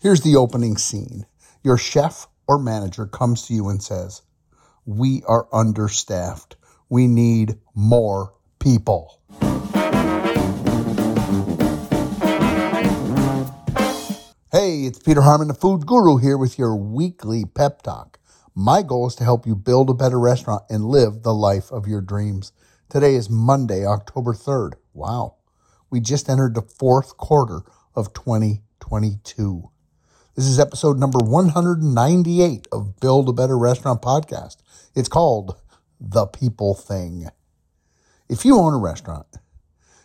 Here's the opening scene. Your chef or manager comes to you and says, We are understaffed. We need more people. Hey, it's Peter Harmon, the food guru, here with your weekly pep talk. My goal is to help you build a better restaurant and live the life of your dreams. Today is Monday, October 3rd. Wow. We just entered the fourth quarter of 2022. This is episode number 198 of Build a Better Restaurant podcast. It's called The People Thing. If you own a restaurant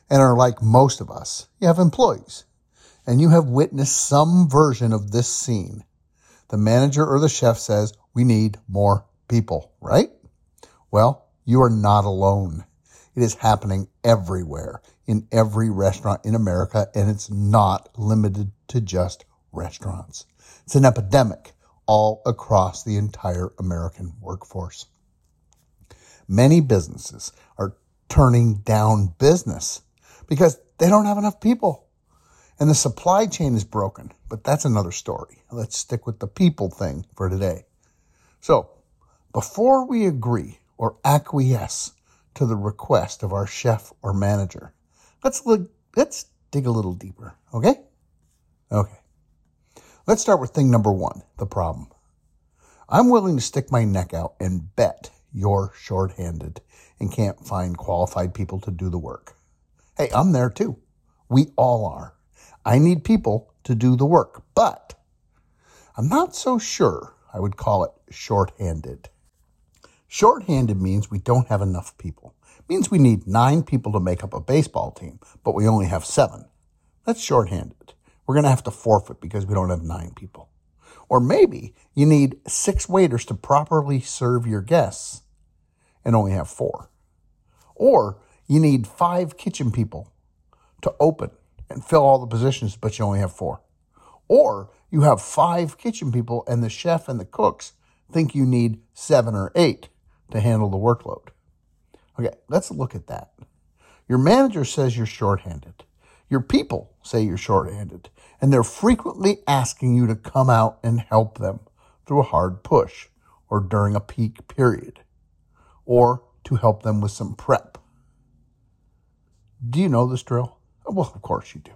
and are like most of us, you have employees and you have witnessed some version of this scene. The manager or the chef says, We need more people, right? Well, you are not alone. It is happening everywhere in every restaurant in America, and it's not limited to just restaurants. It's an epidemic all across the entire American workforce. Many businesses are turning down business because they don't have enough people and the supply chain is broken. But that's another story. Let's stick with the people thing for today. So, before we agree or acquiesce to the request of our chef or manager, let's look, let's dig a little deeper, okay? Okay. Let's start with thing number 1, the problem. I'm willing to stick my neck out and bet you're shorthanded and can't find qualified people to do the work. Hey, I'm there too. We all are. I need people to do the work, but I'm not so sure I would call it shorthanded. Shorthanded means we don't have enough people. It means we need nine people to make up a baseball team, but we only have seven. That's shorthanded. We're going to have to forfeit because we don't have nine people. Or maybe you need six waiters to properly serve your guests and only have four. Or you need five kitchen people to open and fill all the positions, but you only have four. Or you have five kitchen people and the chef and the cooks think you need seven or eight to handle the workload. Okay, let's look at that. Your manager says you're shorthanded. Your people say you're shorthanded, and they're frequently asking you to come out and help them through a hard push or during a peak period, or to help them with some prep. Do you know this drill? Well, of course you do.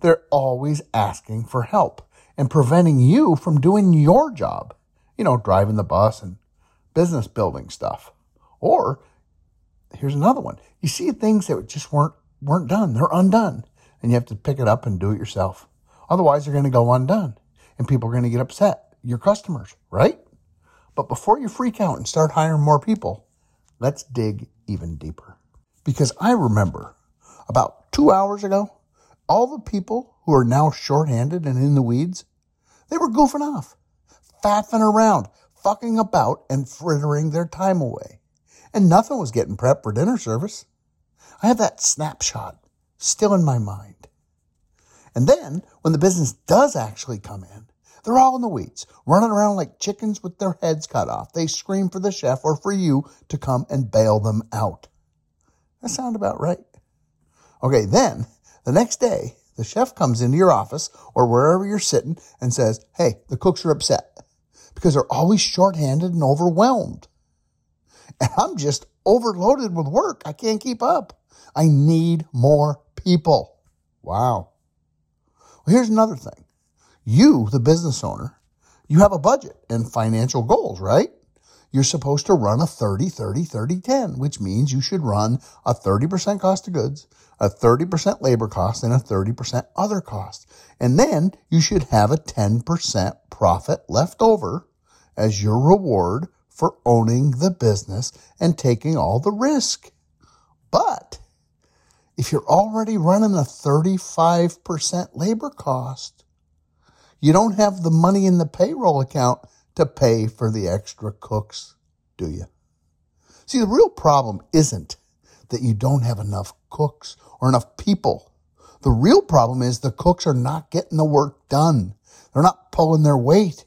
They're always asking for help and preventing you from doing your job. You know, driving the bus and business building stuff. Or here's another one. You see things that just weren't weren't done. They're undone. And you have to pick it up and do it yourself. Otherwise they're going to go undone and people are going to get upset. Your customers, right? But before you freak out and start hiring more people, let's dig even deeper. Because I remember about two hours ago, all the people who are now shorthanded and in the weeds, they were goofing off, faffing around, fucking about, and frittering their time away. And nothing was getting prepped for dinner service. I have that snapshot still in my mind. And then, when the business does actually come in, they're all in the weeds, running around like chickens with their heads cut off. They scream for the chef or for you to come and bail them out. That sound about right. Okay, then the next day, the chef comes into your office or wherever you're sitting and says, Hey, the cooks are upset because they're always shorthanded and overwhelmed. And I'm just overloaded with work. I can't keep up. I need more people. Wow. Here's another thing. You, the business owner, you have a budget and financial goals, right? you're supposed to run a 30, 30, 30, 10, which means you should run a 30% cost of goods, a 30% labor cost, and a 30% other cost. And then you should have a 10% profit left over as your reward for owning the business and taking all the risk. But if you're already running a 35% labor cost, you don't have the money in the payroll account to pay for the extra cooks, do you? See, the real problem isn't that you don't have enough cooks or enough people. The real problem is the cooks are not getting the work done. They're not pulling their weight.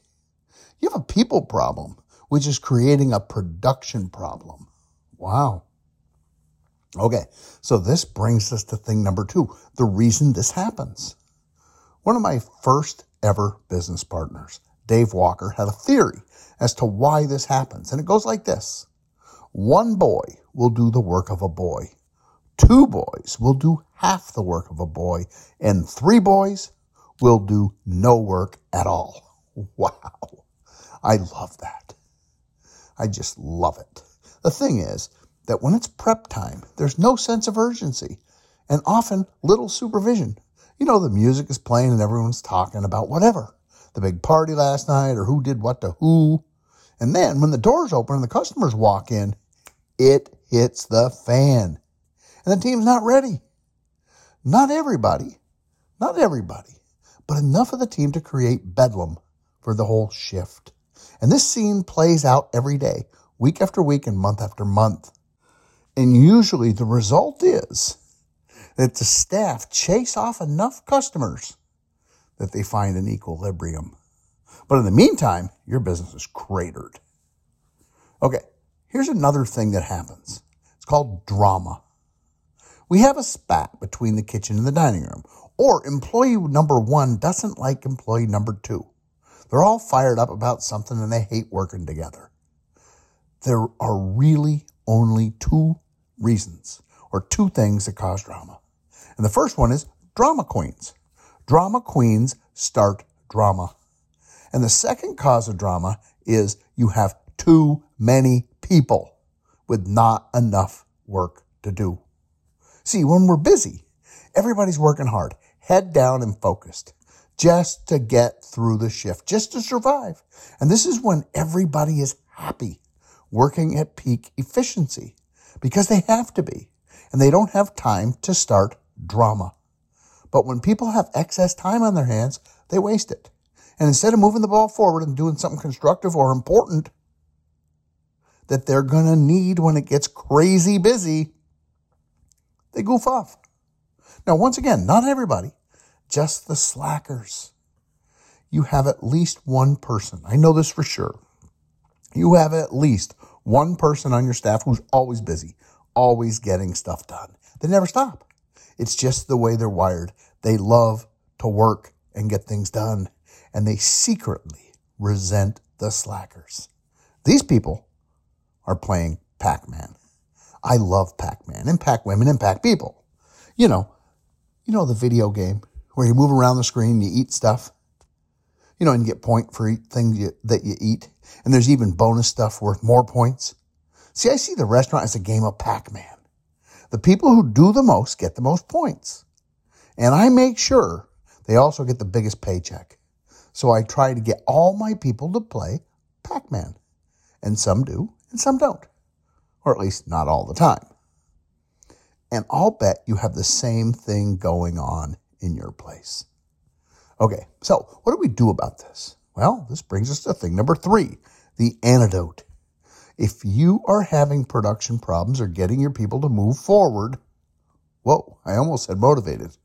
You have a people problem, which is creating a production problem. Wow. Okay, so this brings us to thing number two the reason this happens. One of my first ever business partners. Dave Walker had a theory as to why this happens, and it goes like this One boy will do the work of a boy, two boys will do half the work of a boy, and three boys will do no work at all. Wow. I love that. I just love it. The thing is that when it's prep time, there's no sense of urgency and often little supervision. You know, the music is playing and everyone's talking about whatever the big party last night or who did what to who. And then when the doors open and the customers walk in, it hits the fan. And the team's not ready. Not everybody, not everybody, but enough of the team to create bedlam for the whole shift. And this scene plays out every day, week after week and month after month. And usually the result is that the staff chase off enough customers that they find an equilibrium. But in the meantime, your business is cratered. Okay, here's another thing that happens. It's called drama. We have a spat between the kitchen and the dining room, or employee number one doesn't like employee number two. They're all fired up about something and they hate working together. There are really only two reasons or two things that cause drama. And the first one is drama queens. Drama queens start drama. And the second cause of drama is you have too many people with not enough work to do. See, when we're busy, everybody's working hard, head down and focused just to get through the shift, just to survive. And this is when everybody is happy, working at peak efficiency because they have to be and they don't have time to start drama. But when people have excess time on their hands, they waste it. And instead of moving the ball forward and doing something constructive or important that they're going to need when it gets crazy busy, they goof off. Now, once again, not everybody, just the slackers. You have at least one person. I know this for sure. You have at least one person on your staff who's always busy, always getting stuff done. They never stop. It's just the way they're wired. They love to work and get things done, and they secretly resent the slackers. These people are playing Pac Man. I love Pac Man Pac Women Pac People. You know, you know the video game where you move around the screen, and you eat stuff, you know, and you get point for each thing you, that you eat. And there's even bonus stuff worth more points. See, I see the restaurant as a game of Pac Man. The people who do the most get the most points. And I make sure they also get the biggest paycheck. So I try to get all my people to play Pac Man. And some do, and some don't. Or at least not all the time. And I'll bet you have the same thing going on in your place. Okay, so what do we do about this? Well, this brings us to thing number three the antidote. If you are having production problems or getting your people to move forward, whoa, I almost said motivated,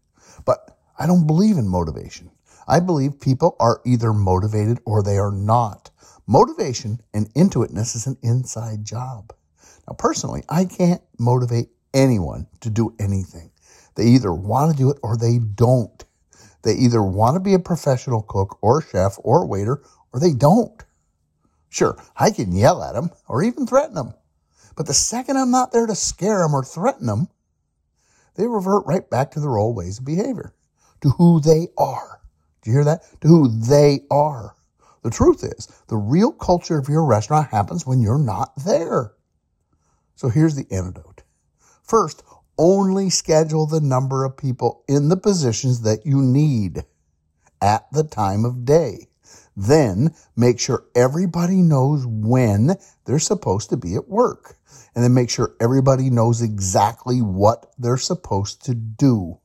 but I don't believe in motivation. I believe people are either motivated or they are not. Motivation and intuitiveness is an inside job. Now, personally, I can't motivate anyone to do anything. They either want to do it or they don't. They either want to be a professional cook or chef or waiter or they don't. Sure, I can yell at them or even threaten them. But the second I'm not there to scare them or threaten them, they revert right back to their old ways of behavior, to who they are. Do you hear that? To who they are. The truth is, the real culture of your restaurant happens when you're not there. So here's the antidote. First, only schedule the number of people in the positions that you need at the time of day. Then make sure everybody knows when they're supposed to be at work. And then make sure everybody knows exactly what they're supposed to do.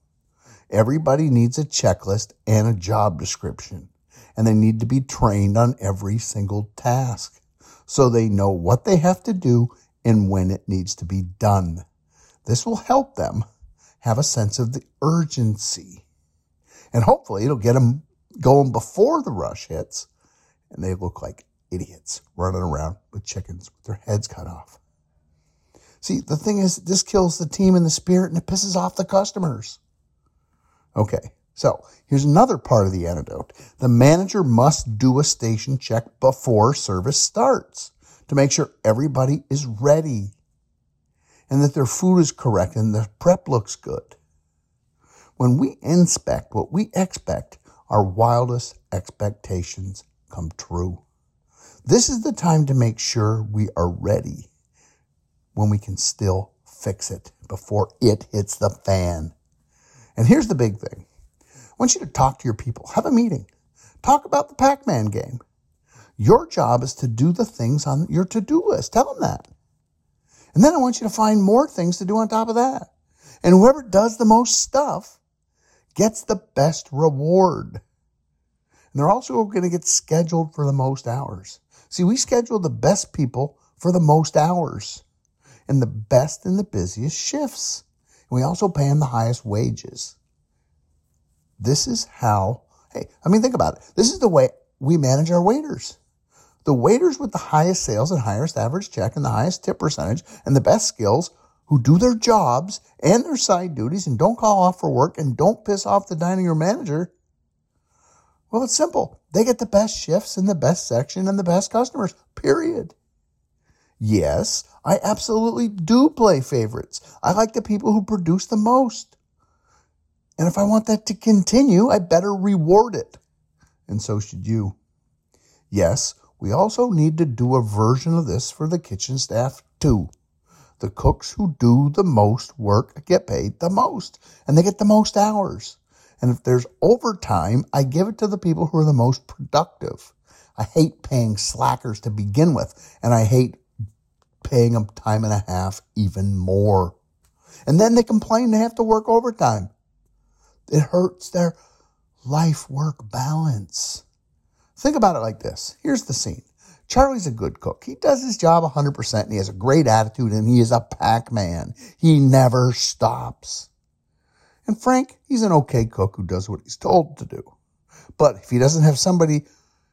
Everybody needs a checklist and a job description. And they need to be trained on every single task so they know what they have to do and when it needs to be done. This will help them have a sense of the urgency. And hopefully it'll get them going before the rush hits, and they look like idiots running around with chickens with their heads cut off. See, the thing is, this kills the team and the spirit and it pisses off the customers. Okay, So here's another part of the antidote. The manager must do a station check before service starts to make sure everybody is ready and that their food is correct and the prep looks good. When we inspect what we expect, our wildest expectations come true. This is the time to make sure we are ready when we can still fix it before it hits the fan. And here's the big thing I want you to talk to your people, have a meeting, talk about the Pac Man game. Your job is to do the things on your to do list. Tell them that. And then I want you to find more things to do on top of that. And whoever does the most stuff gets the best reward. And they're also going to get scheduled for the most hours. See, we schedule the best people for the most hours and the best in the busiest shifts. And we also pay them the highest wages. This is how, hey, I mean, think about it. This is the way we manage our waiters. The waiters with the highest sales and highest average check and the highest tip percentage and the best skills who do their jobs and their side duties and don't call off for work and don't piss off the dining room manager. Well, it's simple. They get the best shifts and the best section and the best customers, period. Yes, I absolutely do play favorites. I like the people who produce the most. And if I want that to continue, I better reward it. And so should you. Yes, we also need to do a version of this for the kitchen staff too. The cooks who do the most work get paid the most and they get the most hours. And if there's overtime, I give it to the people who are the most productive. I hate paying slackers to begin with, and I hate paying them time and a half even more. And then they complain they have to work overtime. It hurts their life work balance. Think about it like this. Here's the scene. Charlie's a good cook. He does his job 100% and he has a great attitude and he is a Pac Man. He never stops. And Frank, he's an okay cook who does what he's told to do. But if he doesn't have somebody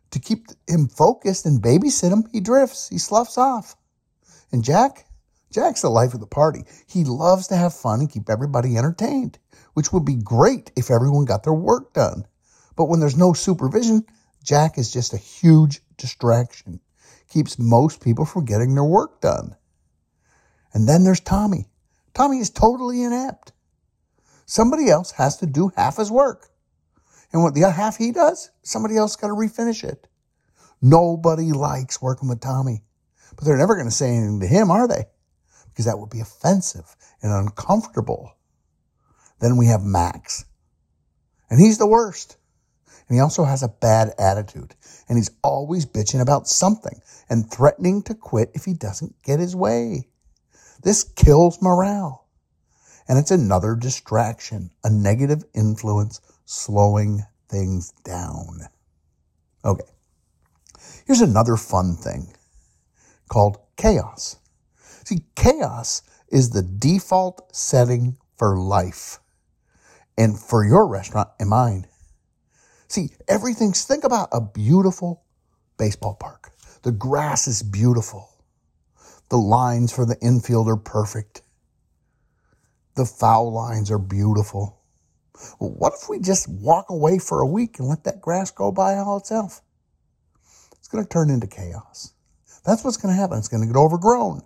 to keep him focused and babysit him, he drifts, he sloughs off. And Jack, Jack's the life of the party. He loves to have fun and keep everybody entertained, which would be great if everyone got their work done. But when there's no supervision, Jack is just a huge distraction. Keeps most people from getting their work done. And then there's Tommy. Tommy is totally inept. Somebody else has to do half his work. And what the other half he does, somebody else got to refinish it. Nobody likes working with Tommy. But they're never going to say anything to him, are they? Because that would be offensive and uncomfortable. Then we have Max. And he's the worst. And he also has a bad attitude. And he's always bitching about something and threatening to quit if he doesn't get his way. This kills morale. And it's another distraction, a negative influence slowing things down. Okay. Here's another fun thing called chaos. See, chaos is the default setting for life and for your restaurant and mine. See, everything's, think about a beautiful baseball park. The grass is beautiful. The lines for the infield are perfect. The foul lines are beautiful. Well, what if we just walk away for a week and let that grass go by all itself? It's going to turn into chaos. That's what's going to happen. It's going to get overgrown.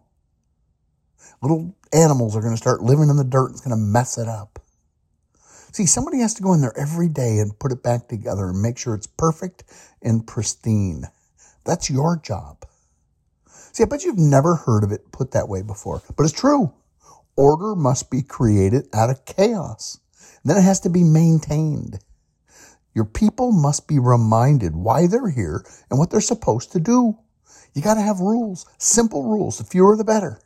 Little animals are going to start living in the dirt. It's going to mess it up. See, somebody has to go in there every day and put it back together and make sure it's perfect and pristine. That's your job. See, I bet you've never heard of it put that way before, but it's true. Order must be created out of chaos. Then it has to be maintained. Your people must be reminded why they're here and what they're supposed to do. You got to have rules, simple rules. The fewer, the better.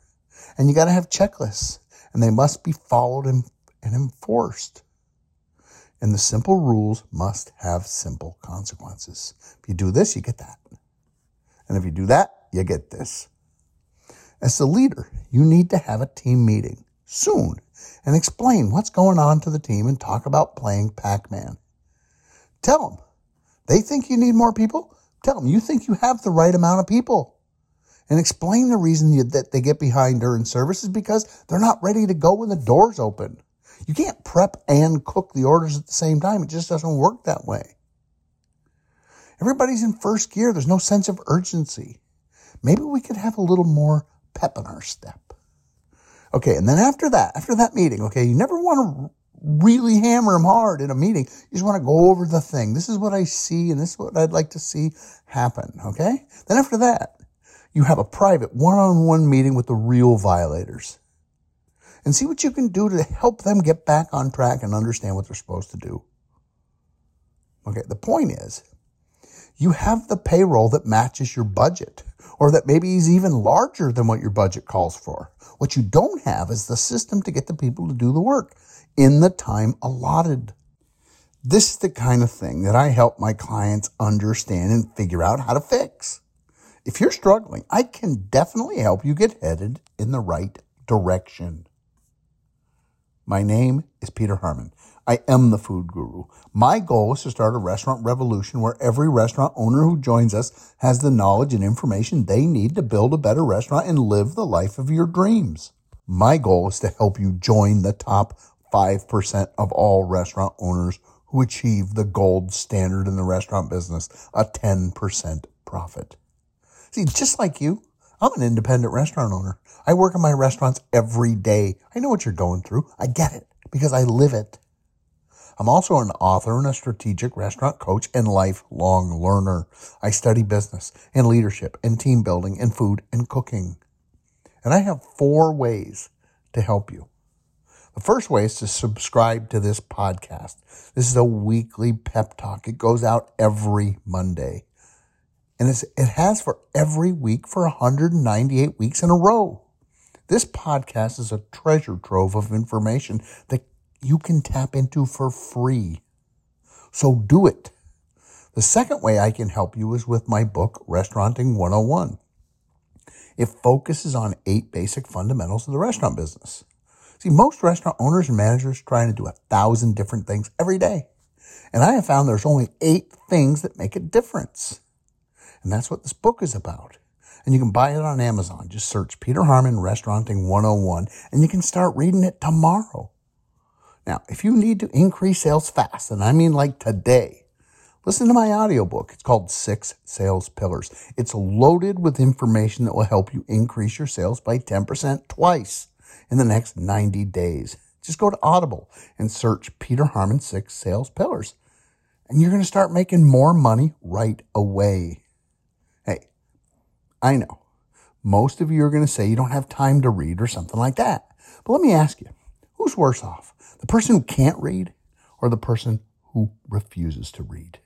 And you got to have checklists, and they must be followed and, and enforced. And the simple rules must have simple consequences. If you do this, you get that. And if you do that, you get this. As the leader, you need to have a team meeting soon and explain what's going on to the team and talk about playing Pac Man. Tell them they think you need more people. Tell them you think you have the right amount of people. And explain the reason you, that they get behind during service is because they're not ready to go when the doors open. You can't prep and cook the orders at the same time. It just doesn't work that way. Everybody's in first gear. There's no sense of urgency. Maybe we could have a little more pep in our step. Okay. And then after that, after that meeting, okay, you never want to really hammer them hard in a meeting. You just want to go over the thing. This is what I see and this is what I'd like to see happen. Okay. Then after that, you have a private one-on-one meeting with the real violators and see what you can do to help them get back on track and understand what they're supposed to do. Okay. The point is you have the payroll that matches your budget or that maybe is even larger than what your budget calls for. What you don't have is the system to get the people to do the work in the time allotted. This is the kind of thing that I help my clients understand and figure out how to fix. If you're struggling, I can definitely help you get headed in the right direction. My name is Peter Harmon. I am the food guru. My goal is to start a restaurant revolution where every restaurant owner who joins us has the knowledge and information they need to build a better restaurant and live the life of your dreams. My goal is to help you join the top 5% of all restaurant owners who achieve the gold standard in the restaurant business, a 10% profit. See, just like you, I'm an independent restaurant owner. I work in my restaurants every day. I know what you're going through. I get it because I live it. I'm also an author and a strategic restaurant coach and lifelong learner. I study business and leadership and team building and food and cooking. And I have four ways to help you. The first way is to subscribe to this podcast. This is a weekly pep talk. It goes out every Monday. And it has for every week for 198 weeks in a row. This podcast is a treasure trove of information that you can tap into for free. So do it. The second way I can help you is with my book, Restauranting 101. It focuses on eight basic fundamentals of the restaurant business. See, most restaurant owners and managers trying to do a thousand different things every day. And I have found there's only eight things that make a difference. And that's what this book is about. And you can buy it on Amazon. Just search Peter Harmon Restauranting 101 and you can start reading it tomorrow. Now, if you need to increase sales fast, and I mean like today, listen to my audiobook. It's called Six Sales Pillars. It's loaded with information that will help you increase your sales by 10% twice in the next 90 days. Just go to Audible and search Peter Harmon Six Sales Pillars, and you're going to start making more money right away. I know most of you are going to say you don't have time to read or something like that. But let me ask you who's worse off? The person who can't read or the person who refuses to read?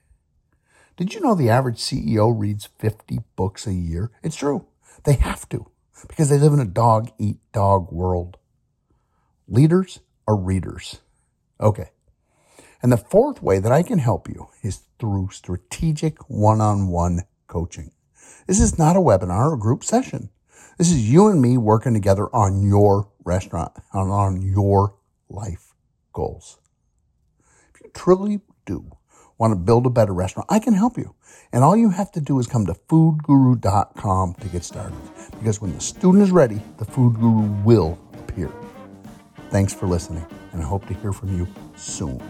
Did you know the average CEO reads 50 books a year? It's true. They have to because they live in a dog eat dog world. Leaders are readers. Okay. And the fourth way that I can help you is through strategic one on one coaching. This is not a webinar or group session. This is you and me working together on your restaurant, on, on your life goals. If you truly do want to build a better restaurant, I can help you. And all you have to do is come to foodguru.com to get started. Because when the student is ready, the food guru will appear. Thanks for listening, and I hope to hear from you soon.